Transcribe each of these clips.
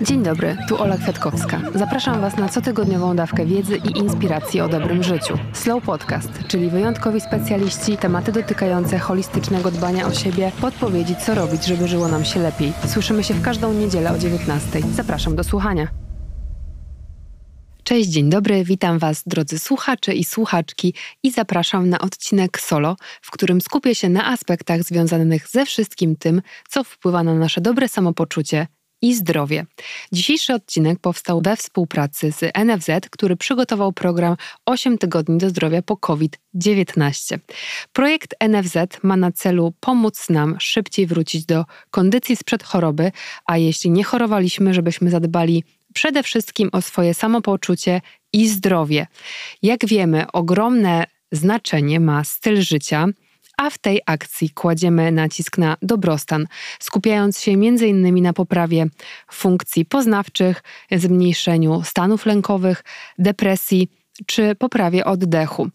Dzień dobry, tu Ola Kwiatkowska. Zapraszam Was na cotygodniową dawkę wiedzy i inspiracji o dobrym życiu. Slow Podcast, czyli wyjątkowi specjaliści, tematy dotykające holistycznego dbania o siebie, podpowiedzi co robić, żeby żyło nam się lepiej. Słyszymy się w każdą niedzielę o 19. Zapraszam do słuchania. Cześć, dzień dobry, witam Was drodzy słuchacze i słuchaczki i zapraszam na odcinek solo, w którym skupię się na aspektach związanych ze wszystkim tym, co wpływa na nasze dobre samopoczucie i zdrowie. Dzisiejszy odcinek powstał we współpracy z NFZ, który przygotował program 8 tygodni do zdrowia po COVID-19. Projekt NFZ ma na celu pomóc nam szybciej wrócić do kondycji sprzed choroby, a jeśli nie chorowaliśmy, żebyśmy zadbali przede wszystkim o swoje samopoczucie i zdrowie. Jak wiemy, ogromne znaczenie ma styl życia a w tej akcji kładziemy nacisk na dobrostan, skupiając się m.in. na poprawie funkcji poznawczych, zmniejszeniu stanów lękowych, depresji czy poprawie oddechu.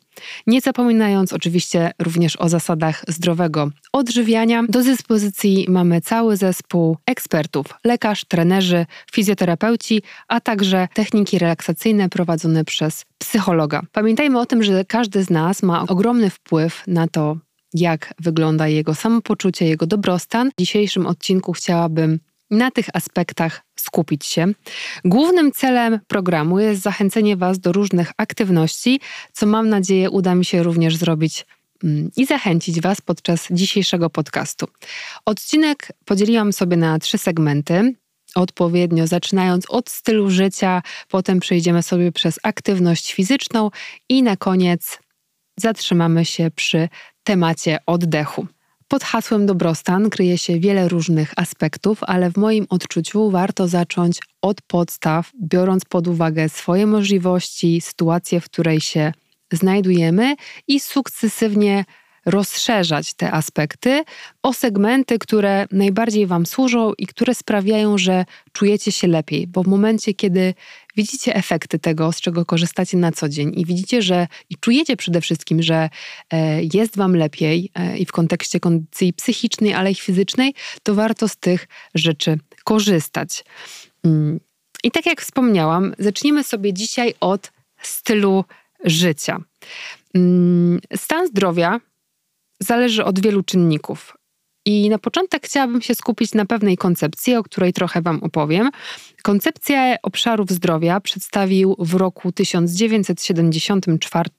Nie zapominając oczywiście również o zasadach zdrowego odżywiania. Do dyspozycji mamy cały zespół ekspertów, lekarz, trenerzy, fizjoterapeuci, a także techniki relaksacyjne prowadzone przez psychologa. Pamiętajmy o tym, że każdy z nas ma ogromny wpływ na to, jak wygląda jego samopoczucie, jego dobrostan. W dzisiejszym odcinku chciałabym na tych aspektach skupić się. Głównym celem programu jest zachęcenie Was do różnych aktywności, co mam nadzieję uda mi się również zrobić mm, i zachęcić Was podczas dzisiejszego podcastu. Odcinek podzieliłam sobie na trzy segmenty. Odpowiednio zaczynając od stylu życia, potem przejdziemy sobie przez aktywność fizyczną i na koniec zatrzymamy się przy temacie oddechu. Pod hasłem dobrostan kryje się wiele różnych aspektów, ale w moim odczuciu warto zacząć od podstaw, biorąc pod uwagę swoje możliwości, sytuację, w której się znajdujemy i sukcesywnie rozszerzać te aspekty o segmenty, które najbardziej Wam służą i które sprawiają, że czujecie się lepiej, bo w momencie, kiedy widzicie efekty tego, z czego korzystacie na co dzień i widzicie, że i czujecie przede wszystkim, że e, jest Wam lepiej e, i w kontekście kondycji psychicznej, ale i fizycznej, to warto z tych rzeczy korzystać. Mm. I tak jak wspomniałam, zacznijmy sobie dzisiaj od stylu życia. Mm, stan zdrowia zależy od wielu czynników. I na początek chciałabym się skupić na pewnej koncepcji, o której trochę Wam opowiem. Koncepcję obszarów zdrowia przedstawił w roku 1974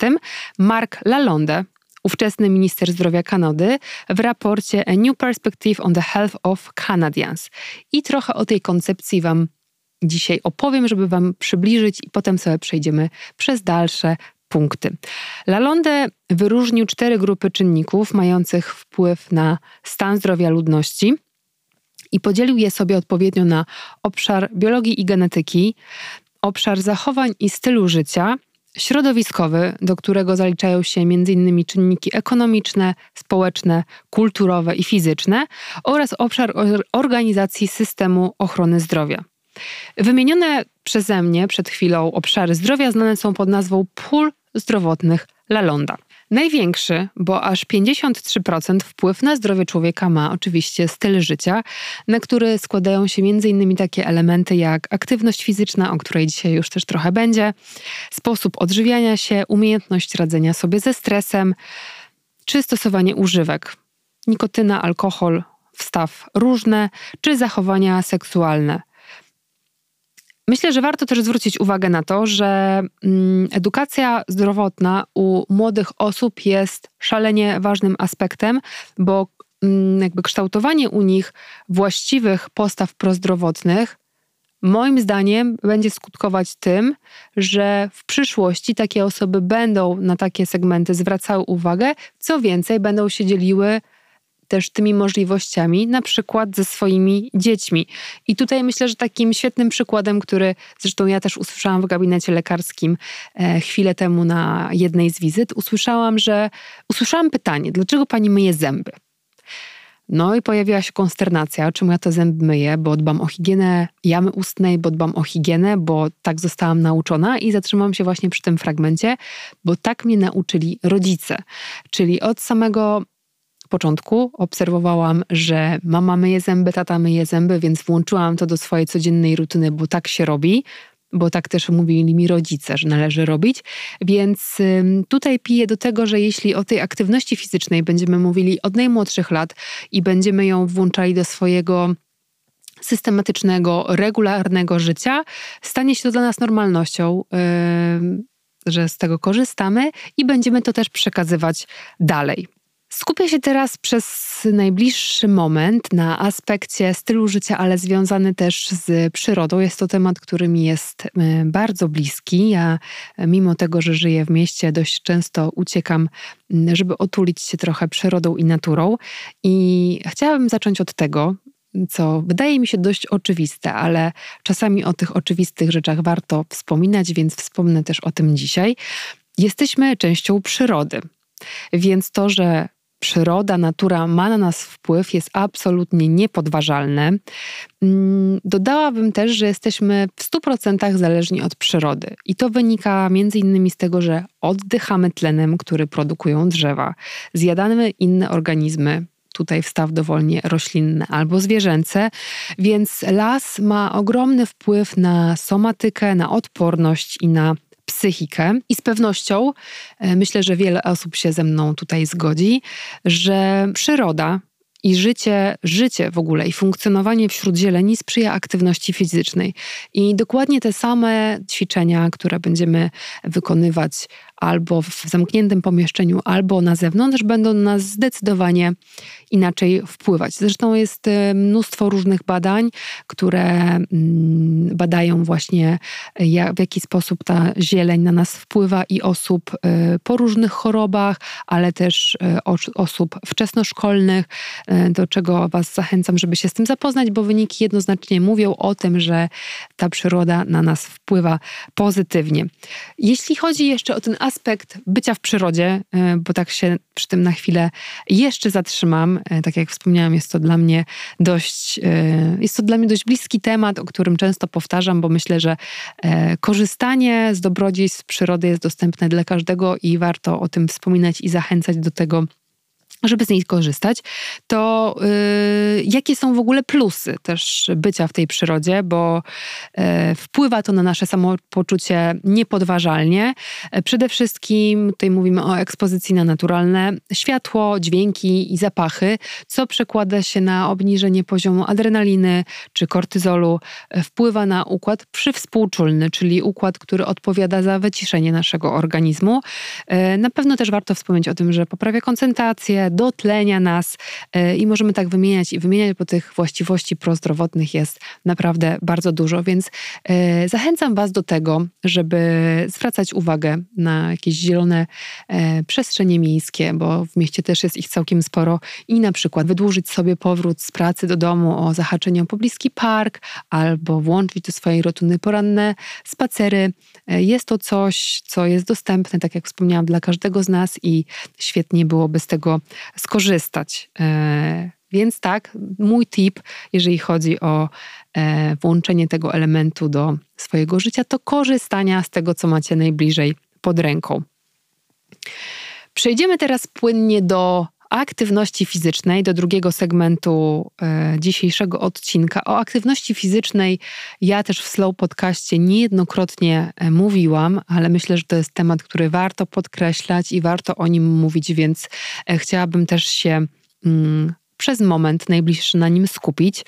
Mark Lalonde, ówczesny minister zdrowia Kanady, w raporcie A New Perspective on the Health of Canadians. I trochę o tej koncepcji Wam dzisiaj opowiem, żeby Wam przybliżyć, i potem sobie przejdziemy przez dalsze punkty. Lalonde wyróżnił cztery grupy czynników mających wpływ na stan zdrowia ludności i podzielił je sobie odpowiednio na obszar biologii i genetyki, obszar zachowań i stylu życia, środowiskowy, do którego zaliczają się m.in. czynniki ekonomiczne, społeczne, kulturowe i fizyczne, oraz obszar organizacji systemu ochrony zdrowia. Wymienione przeze mnie przed chwilą obszary zdrowia znane są pod nazwą pól zdrowotnych Lalonda. Największy, bo aż 53% wpływ na zdrowie człowieka ma oczywiście styl życia, na który składają się m.in. takie elementy jak aktywność fizyczna, o której dzisiaj już też trochę będzie, sposób odżywiania się, umiejętność radzenia sobie ze stresem, czy stosowanie używek, nikotyna, alkohol, wstaw różne, czy zachowania seksualne. Myślę, że warto też zwrócić uwagę na to, że mm, edukacja zdrowotna u młodych osób jest szalenie ważnym aspektem, bo mm, jakby kształtowanie u nich właściwych postaw prozdrowotnych moim zdaniem będzie skutkować tym, że w przyszłości takie osoby będą na takie segmenty zwracały uwagę, co więcej, będą się dzieliły też tymi możliwościami, na przykład ze swoimi dziećmi. I tutaj myślę, że takim świetnym przykładem, który zresztą ja też usłyszałam w gabinecie lekarskim e, chwilę temu na jednej z wizyt, usłyszałam, że usłyszałam pytanie, dlaczego pani myje zęby? No i pojawiła się konsternacja, czemu ja to zęby myję, bo dbam o higienę jamy ustnej, bo dbam o higienę, bo tak zostałam nauczona i zatrzymałam się właśnie przy tym fragmencie, bo tak mnie nauczyli rodzice. Czyli od samego początku obserwowałam, że mama myje zęby, tata myje zęby, więc włączyłam to do swojej codziennej rutyny, bo tak się robi bo tak też mówili mi rodzice, że należy robić. Więc tutaj piję do tego, że jeśli o tej aktywności fizycznej będziemy mówili od najmłodszych lat i będziemy ją włączali do swojego systematycznego, regularnego życia, stanie się to dla nas normalnością. że z tego korzystamy i będziemy to też przekazywać dalej. Skupię się teraz przez najbliższy moment na aspekcie stylu życia, ale związany też z przyrodą. Jest to temat, który mi jest e, bardzo bliski. Ja, e, mimo tego, że żyję w mieście, dość często uciekam, żeby otulić się trochę przyrodą i naturą. I chciałabym zacząć od tego, co wydaje mi się dość oczywiste, ale czasami o tych oczywistych rzeczach warto wspominać, więc wspomnę też o tym dzisiaj. Jesteśmy częścią przyrody. Więc to, że przyroda, natura ma na nas wpływ, jest absolutnie niepodważalne. Mm, dodałabym też, że jesteśmy w 100% zależni od przyrody. I to wynika między innymi z tego, że oddychamy tlenem, który produkują drzewa, zjadamy inne organizmy, tutaj wstaw dowolnie roślinne albo zwierzęce, więc las ma ogromny wpływ na somatykę, na odporność i na psychikę. I z pewnością e, myślę, że wiele osób się ze mną tutaj zgodzi, że przyroda i życie, życie w ogóle i funkcjonowanie wśród zieleni sprzyja aktywności fizycznej. I dokładnie te same ćwiczenia, które będziemy wykonywać albo w zamkniętym pomieszczeniu, albo na zewnątrz, będą na nas zdecydowanie inaczej wpływać. Zresztą jest e, mnóstwo różnych badań, które mm, badają właśnie, w jaki sposób ta zieleń na nas wpływa i osób e, po różnych chorobach, ale też e, osób wczesnoszkolnych, do czego Was zachęcam, żeby się z tym zapoznać, bo wyniki jednoznacznie mówią o tym, że ta przyroda na nas wpływa pozytywnie. Jeśli chodzi jeszcze o ten aspekt bycia w przyrodzie, e, bo tak się przy tym na chwilę jeszcze zatrzymam. E, tak jak wspomniałam, jest to dla mnie dość, e, jest to dla mnie dość bliski temat, o którym często powtarzam, bo myślę, że korzystanie z dobrodziejstw przyrody jest dostępne dla każdego i warto o tym wspominać i zachęcać do tego żeby z niej korzystać, to yy, jakie są w ogóle plusy też bycia w tej przyrodzie, bo yy, wpływa to na nasze samopoczucie niepodważalnie. Yy, przede wszystkim tutaj mówimy o ekspozycji na naturalne światło, dźwięki i zapachy, co przekłada się na obniżenie poziomu adrenaliny czy kortyzolu, yy, wpływa na układ przywspółczulny, czyli układ, który odpowiada za wyciszenie naszego organizmu. Yy, na pewno też warto wspomnieć o tym, że poprawia koncentrację, dotlenia nas e, i możemy tak wymieniać i wymieniać, bo tych właściwości prozdrowotnych jest naprawdę bardzo dużo, więc e, zachęcam Was do tego, żeby zwracać uwagę na jakieś zielone e, przestrzenie miejskie, bo w mieście też jest ich całkiem sporo i na przykład wydłużyć sobie powrót z pracy do domu o zahaczenie o pobliski park albo włączyć do swojej rotuny poranne spacery. Jest to coś, co jest dostępne, tak jak wspomniałam, dla każdego z nas i świetnie byłoby z tego skorzystać. E, więc tak, mój tip, jeżeli chodzi o e, włączenie tego elementu do swojego życia, to korzystania z tego, co macie najbliżej pod ręką. Przejdziemy teraz płynnie do aktywności fizycznej, do drugiego segmentu e, dzisiejszego odcinka. O aktywności fizycznej ja też w Slow Podcaście niejednokrotnie e, mówiłam, ale myślę, że to jest temat, który warto podkreślać i warto o nim mówić, więc e, chciałabym też się mm, przez moment najbliższy na nim skupić.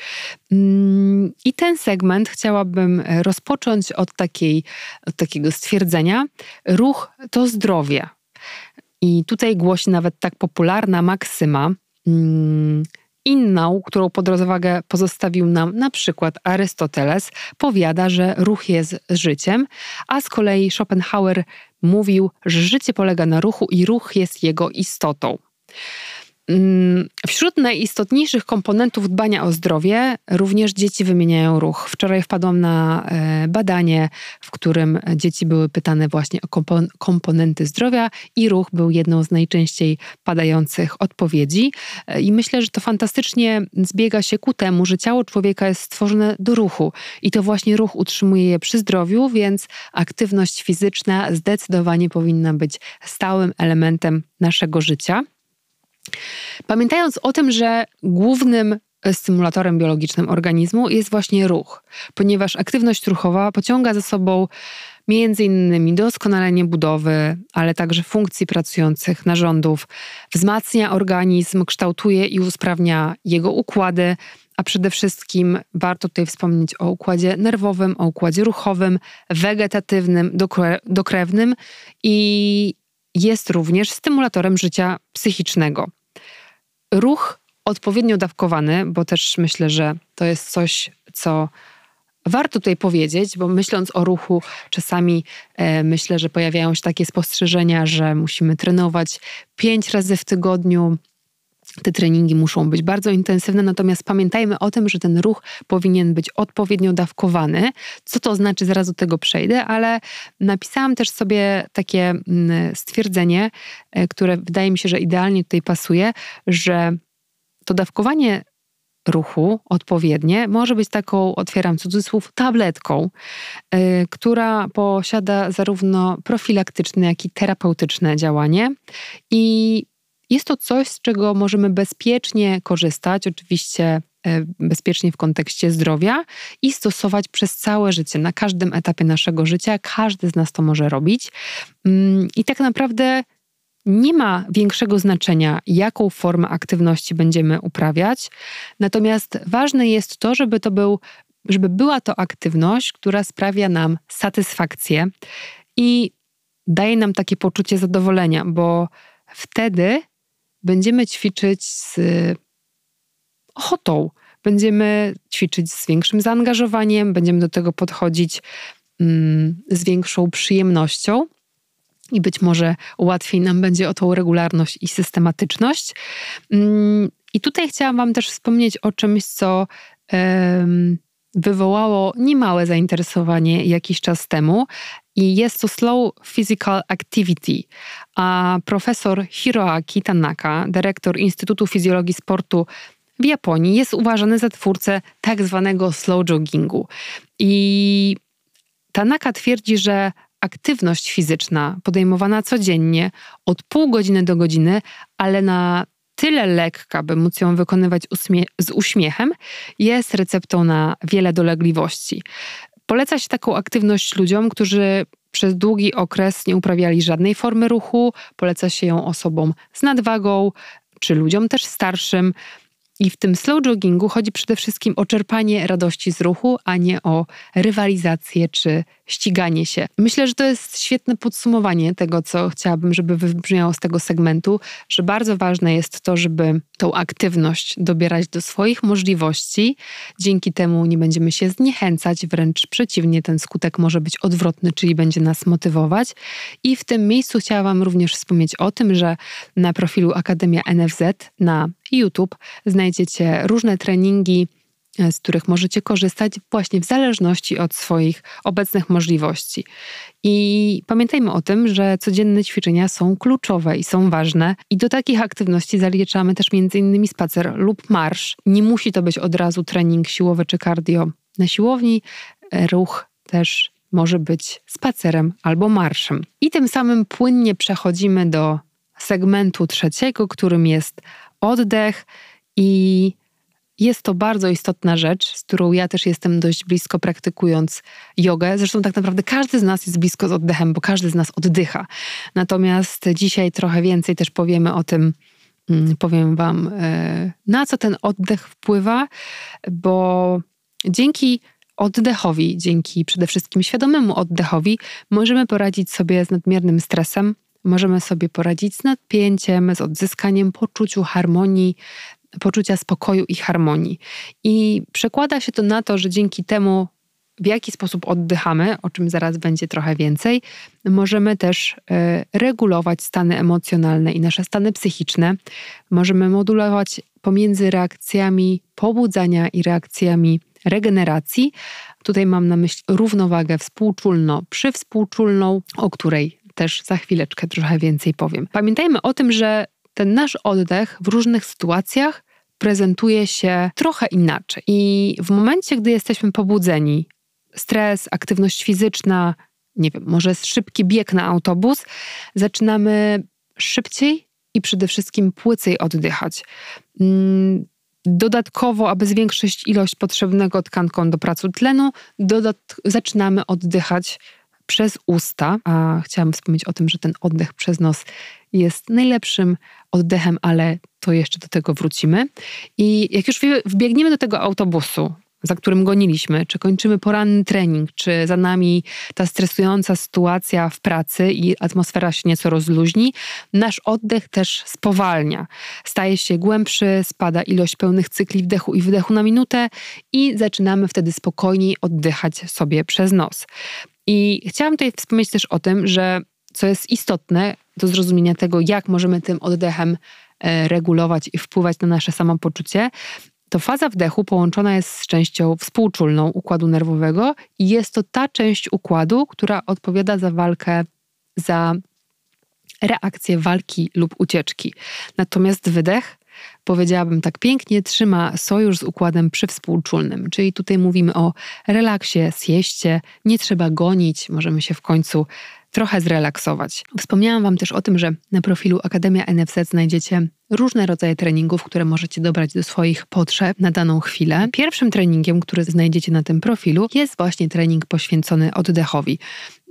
Mm, I ten segment chciałabym rozpocząć od, takiej, od takiego stwierdzenia: ruch to zdrowie. I tutaj głosi nawet tak popularna maksyma, mm, inną, którą pod rozwagę pozostawił nam na przykład Arystoteles, powiada, że ruch jest życiem, a z kolei Schopenhauer mówił, że życie polega na ruchu i ruch jest jego istotą. Mm, wśród najistotniejszych komponentów dbania o zdrowie również dzieci wymieniają ruch. Wczoraj wpadłam na e, badanie, w którym dzieci były pytane właśnie o komponenty zdrowia i ruch był jedną z najczęściej padających odpowiedzi. E, I myślę, że to fantastycznie zbiega się ku temu, że ciało człowieka jest stworzone do ruchu i to właśnie ruch utrzymuje je przy zdrowiu, więc aktywność fizyczna zdecydowanie powinna być stałym elementem naszego życia. Pamiętając o tym, że głównym stymulatorem biologicznym organizmu jest właśnie ruch, ponieważ aktywność ruchowa pociąga za sobą między innymi doskonalenie budowy, ale także funkcji pracujących narządów, wzmacnia organizm, kształtuje i usprawnia jego układy, a przede wszystkim warto tutaj wspomnieć o układzie nerwowym, o układzie ruchowym, wegetatywnym, dokrewnym i jest również stymulatorem życia psychicznego. Ruch odpowiednio dawkowany, bo też myślę, że to jest coś, co warto tutaj powiedzieć, bo myśląc o ruchu, czasami e, myślę, że pojawiają się takie spostrzeżenia, że musimy trenować pięć razy w tygodniu. Te treningi muszą być bardzo intensywne, natomiast pamiętajmy o tym, że ten ruch powinien być odpowiednio dawkowany. Co to znaczy, zaraz do tego przejdę, ale napisałam też sobie takie mm, stwierdzenie, e, które wydaje mi się, że idealnie tutaj pasuje, że to dawkowanie ruchu odpowiednie może być taką, otwieram cudzysłów, tabletką, yy, która posiada zarówno profilaktyczne, jak i terapeutyczne działanie. I jest to coś, z czego możemy bezpiecznie korzystać, oczywiście y, bezpiecznie w kontekście zdrowia i stosować przez całe życie, na każdym etapie naszego życia. Każdy z nas to może robić. Mm, I tak naprawdę nie ma większego znaczenia, jaką formę aktywności będziemy uprawiać. Natomiast ważne jest to, żeby to był, żeby była to aktywność, która sprawia nam satysfakcję i daje nam takie poczucie zadowolenia, bo wtedy będziemy ćwiczyć z ochotą, będziemy ćwiczyć z większym zaangażowaniem, będziemy do tego podchodzić mm, z większą przyjemnością i być może łatwiej nam będzie o tą regularność i systematyczność. Mm, I tutaj chciałam Wam też wspomnieć o czymś, co wywołało niemałe zainteresowanie jakiś czas temu. I jest to Slow Physical Activity. A profesor Hiroaki Tanaka, dyrektor Instytutu Fizjologii Sportu w Japonii, jest uważany za twórcę tak zwanego slow joggingu. I Tanaka twierdzi, że aktywność fizyczna podejmowana codziennie od pół godziny do godziny, ale na tyle lekka, by móc ją wykonywać z uśmiechem, jest receptą na wiele dolegliwości. Poleca się taką aktywność ludziom, którzy przez długi okres nie uprawiali żadnej formy ruchu, poleca się ją osobom z nadwagą czy ludziom też starszym. I w tym slow joggingu chodzi przede wszystkim o czerpanie radości z ruchu, a nie o rywalizację czy ściganie się. Myślę, że to jest świetne podsumowanie tego, co chciałabym, żeby wybrzmiało z tego segmentu, że bardzo ważne jest to, żeby tą aktywność dobierać do swoich możliwości. Dzięki temu nie będziemy się zniechęcać, wręcz przeciwnie, ten skutek może być odwrotny, czyli będzie nas motywować. I w tym miejscu chciałam również wspomnieć o tym, że na profilu Akademia NFZ na YouTube znajdziecie różne treningi E, z których możecie korzystać właśnie w zależności od swoich obecnych możliwości. I pamiętajmy o tym, że codzienne ćwiczenia są kluczowe i są ważne, i do takich aktywności zaliczamy też m.in. spacer lub marsz. Nie musi to być od razu trening siłowy czy cardio na siłowni, e, ruch też może być spacerem albo marszem. I tym samym płynnie przechodzimy do segmentu trzeciego, którym jest oddech i jest to bardzo istotna rzecz, z którą ja też jestem dość blisko praktykując jogę. Zresztą tak naprawdę każdy z nas jest blisko z oddechem, bo każdy z nas oddycha. Natomiast dzisiaj trochę więcej też powiemy o tym, mm, powiem Wam, e, na co ten oddech wpływa, bo dzięki oddechowi, dzięki przede wszystkim świadomemu oddechowi, możemy poradzić sobie z nadmiernym stresem, możemy sobie poradzić z napięciem, z odzyskaniem poczuciu harmonii, poczucia spokoju i harmonii. I przekłada się to na to, że dzięki temu, w jaki sposób oddychamy, o czym zaraz będzie trochę więcej, możemy też e, regulować stany emocjonalne i nasze stany psychiczne. Możemy modulować pomiędzy reakcjami pobudzania i reakcjami regeneracji. Tutaj mam na myśli równowagę współczulno-przywspółczulną, o której też za chwileczkę trochę więcej powiem. Pamiętajmy o tym, że ten nasz oddech w różnych sytuacjach prezentuje się trochę inaczej. I w momencie, gdy jesteśmy pobudzeni, stres, aktywność fizyczna, nie wiem, może szybki bieg na autobus, zaczynamy szybciej i przede wszystkim płycej oddychać. Mm, dodatkowo, aby zwiększyć ilość potrzebnego tkankom do pracy tlenu, zaczynamy oddychać przez usta. A chciałam wspomnieć o tym, że ten oddech przez nos jest najlepszym oddechem, ale to jeszcze do tego wrócimy. I jak już wbiegniemy do tego autobusu, za którym goniliśmy, czy kończymy poranny trening, czy za nami ta stresująca sytuacja w pracy i atmosfera się nieco rozluźni, nasz oddech też spowalnia. Staje się głębszy, spada ilość pełnych cykli wdechu i wydechu na minutę i zaczynamy wtedy spokojniej oddychać sobie przez nos. I chciałam tutaj wspomnieć też o tym, że co jest istotne do zrozumienia tego, jak możemy tym oddechem e, regulować i wpływać na nasze samopoczucie, to faza wdechu połączona jest z częścią współczulną układu nerwowego i jest to ta część układu, która odpowiada za walkę, za reakcję walki lub ucieczki. Natomiast wydech powiedziałabym tak pięknie, trzyma sojusz z układem przywspółczulnym. Czyli tutaj mówimy o relaksie, sieście, nie trzeba gonić, możemy się w końcu trochę zrelaksować. Wspomniałam Wam też o tym, że na profilu Akademia NFZ znajdziecie różne rodzaje treningów, które możecie dobrać do swoich potrzeb na daną chwilę. Pierwszym treningiem, który znajdziecie na tym profilu, jest właśnie trening poświęcony oddechowi.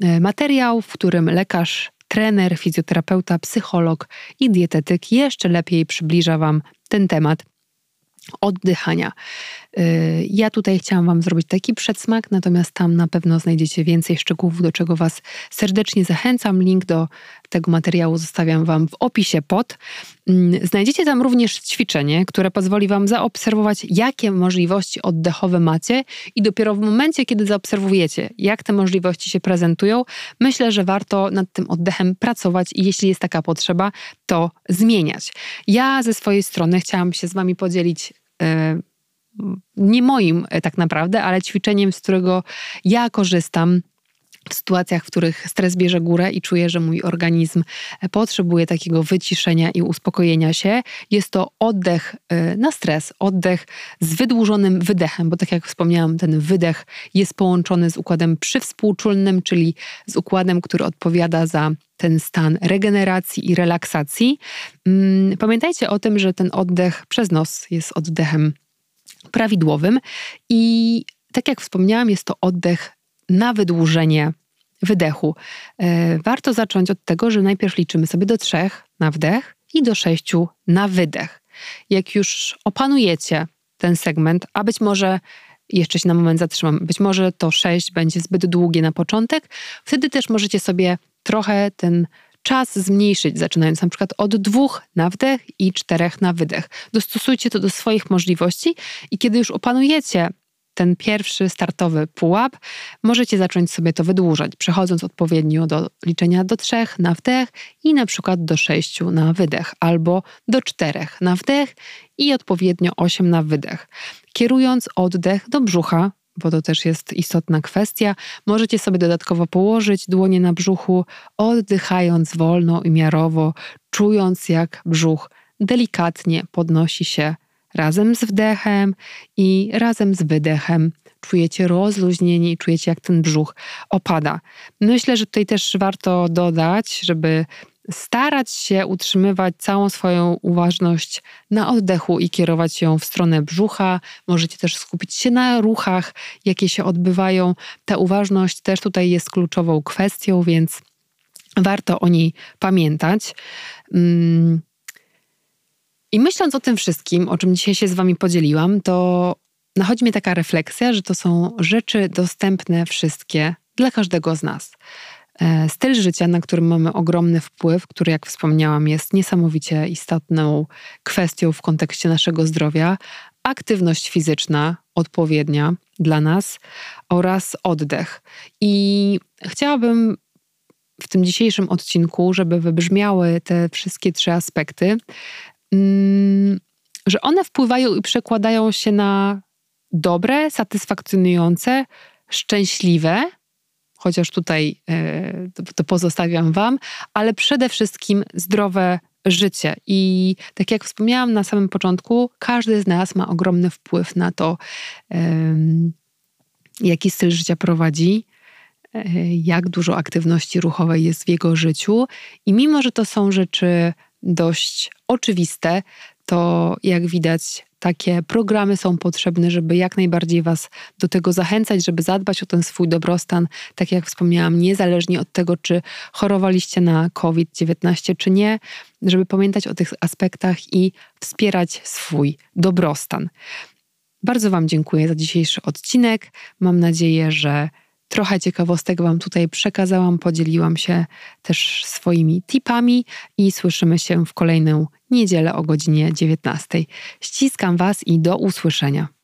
E, materiał, w którym lekarz trener, fizjoterapeuta, psycholog i dietetyk jeszcze lepiej przybliża Wam ten temat oddychania. Y, ja tutaj chciałam Wam zrobić taki przedsmak, natomiast tam na pewno znajdziecie więcej szczegółów, do czego Was serdecznie zachęcam. Link do tego materiału zostawiam Wam w opisie pod. Mm, znajdziecie tam również ćwiczenie, które pozwoli Wam zaobserwować, jakie możliwości oddechowe macie, i dopiero w momencie, kiedy zaobserwujecie, jak te możliwości się prezentują, myślę, że warto nad tym oddechem pracować i jeśli jest taka potrzeba, to zmieniać. Ja ze swojej strony chciałam się z Wami podzielić. Yy, nie moim e, tak naprawdę, ale ćwiczeniem, z którego ja korzystam w sytuacjach, w których stres bierze górę i czuję, że mój organizm e, potrzebuje takiego wyciszenia i uspokojenia się, jest to oddech e, na stres, oddech z wydłużonym wydechem, bo tak jak wspomniałam, ten wydech jest połączony z układem przywspółczulnym, czyli z układem, który odpowiada za ten stan regeneracji i relaksacji. Mm, pamiętajcie o tym, że ten oddech przez nos jest oddechem prawidłowym i tak jak wspomniałam, jest to oddech na wydłużenie wydechu. E, warto zacząć od tego, że najpierw liczymy sobie do trzech na wdech i do sześciu na wydech. Jak już opanujecie ten segment, a być może jeszcze się na moment zatrzymam, być może to sześć będzie zbyt długie na początek, wtedy też możecie sobie trochę ten czas zmniejszyć, zaczynając na przykład od dwóch na wdech i czterech na wydech. Dostosujcie to do swoich możliwości i kiedy już opanujecie ten pierwszy startowy pułap, możecie zacząć sobie to wydłużać, przechodząc odpowiednio do liczenia do trzech na wdech i na przykład do sześciu na wydech, albo do czterech na wdech i odpowiednio osiem na wydech. Kierując oddech do brzucha, bo to też jest istotna kwestia. Możecie sobie dodatkowo położyć dłonie na brzuchu, oddychając wolno i miarowo, czując jak brzuch delikatnie podnosi się razem z wdechem i razem z wydechem. Czujecie rozluźnienie i czujecie, jak ten brzuch opada. Myślę, że tutaj też warto dodać, żeby starać się utrzymywać całą swoją uważność na oddechu i kierować ją w stronę brzucha. Możecie też skupić się na ruchach, jakie się odbywają. Ta uważność też tutaj jest kluczową kwestią, więc warto o niej pamiętać. Mm. I myśląc o tym wszystkim, o czym dzisiaj się z Wami podzieliłam, to nachodzi mnie taka refleksja, że to są rzeczy dostępne wszystkie dla każdego z nas. E, styl życia, na którym mamy ogromny wpływ, który, jak wspomniałam, jest niesamowicie istotną kwestią w kontekście naszego zdrowia, aktywność fizyczna odpowiednia dla nas oraz oddech. I chciałabym w tym dzisiejszym odcinku, żeby wybrzmiały te wszystkie trzy aspekty, mm, że one wpływają i przekładają się na dobre, satysfakcjonujące, szczęśliwe chociaż tutaj e, to pozostawiam Wam, ale przede wszystkim zdrowe życie. I tak jak wspomniałam na samym początku, każdy z nas ma ogromny wpływ na to, jaki styl życia prowadzi, e, jak dużo aktywności ruchowej jest w jego życiu. I mimo, że to są rzeczy dość oczywiste, to jak widać, takie programy są potrzebne, żeby jak najbardziej Was do tego zachęcać, żeby zadbać o ten swój dobrostan, tak jak wspomniałam, niezależnie od tego, czy chorowaliście na COVID-19, czy nie, żeby pamiętać o tych aspektach i wspierać swój dobrostan. Bardzo Wam dziękuję za dzisiejszy odcinek. Mam nadzieję, że trochę ciekawostek Wam tutaj przekazałam, podzieliłam się też swoimi tipami i słyszymy się w kolejną niedzielę o godzinie 19. Ściskam Was i do usłyszenia.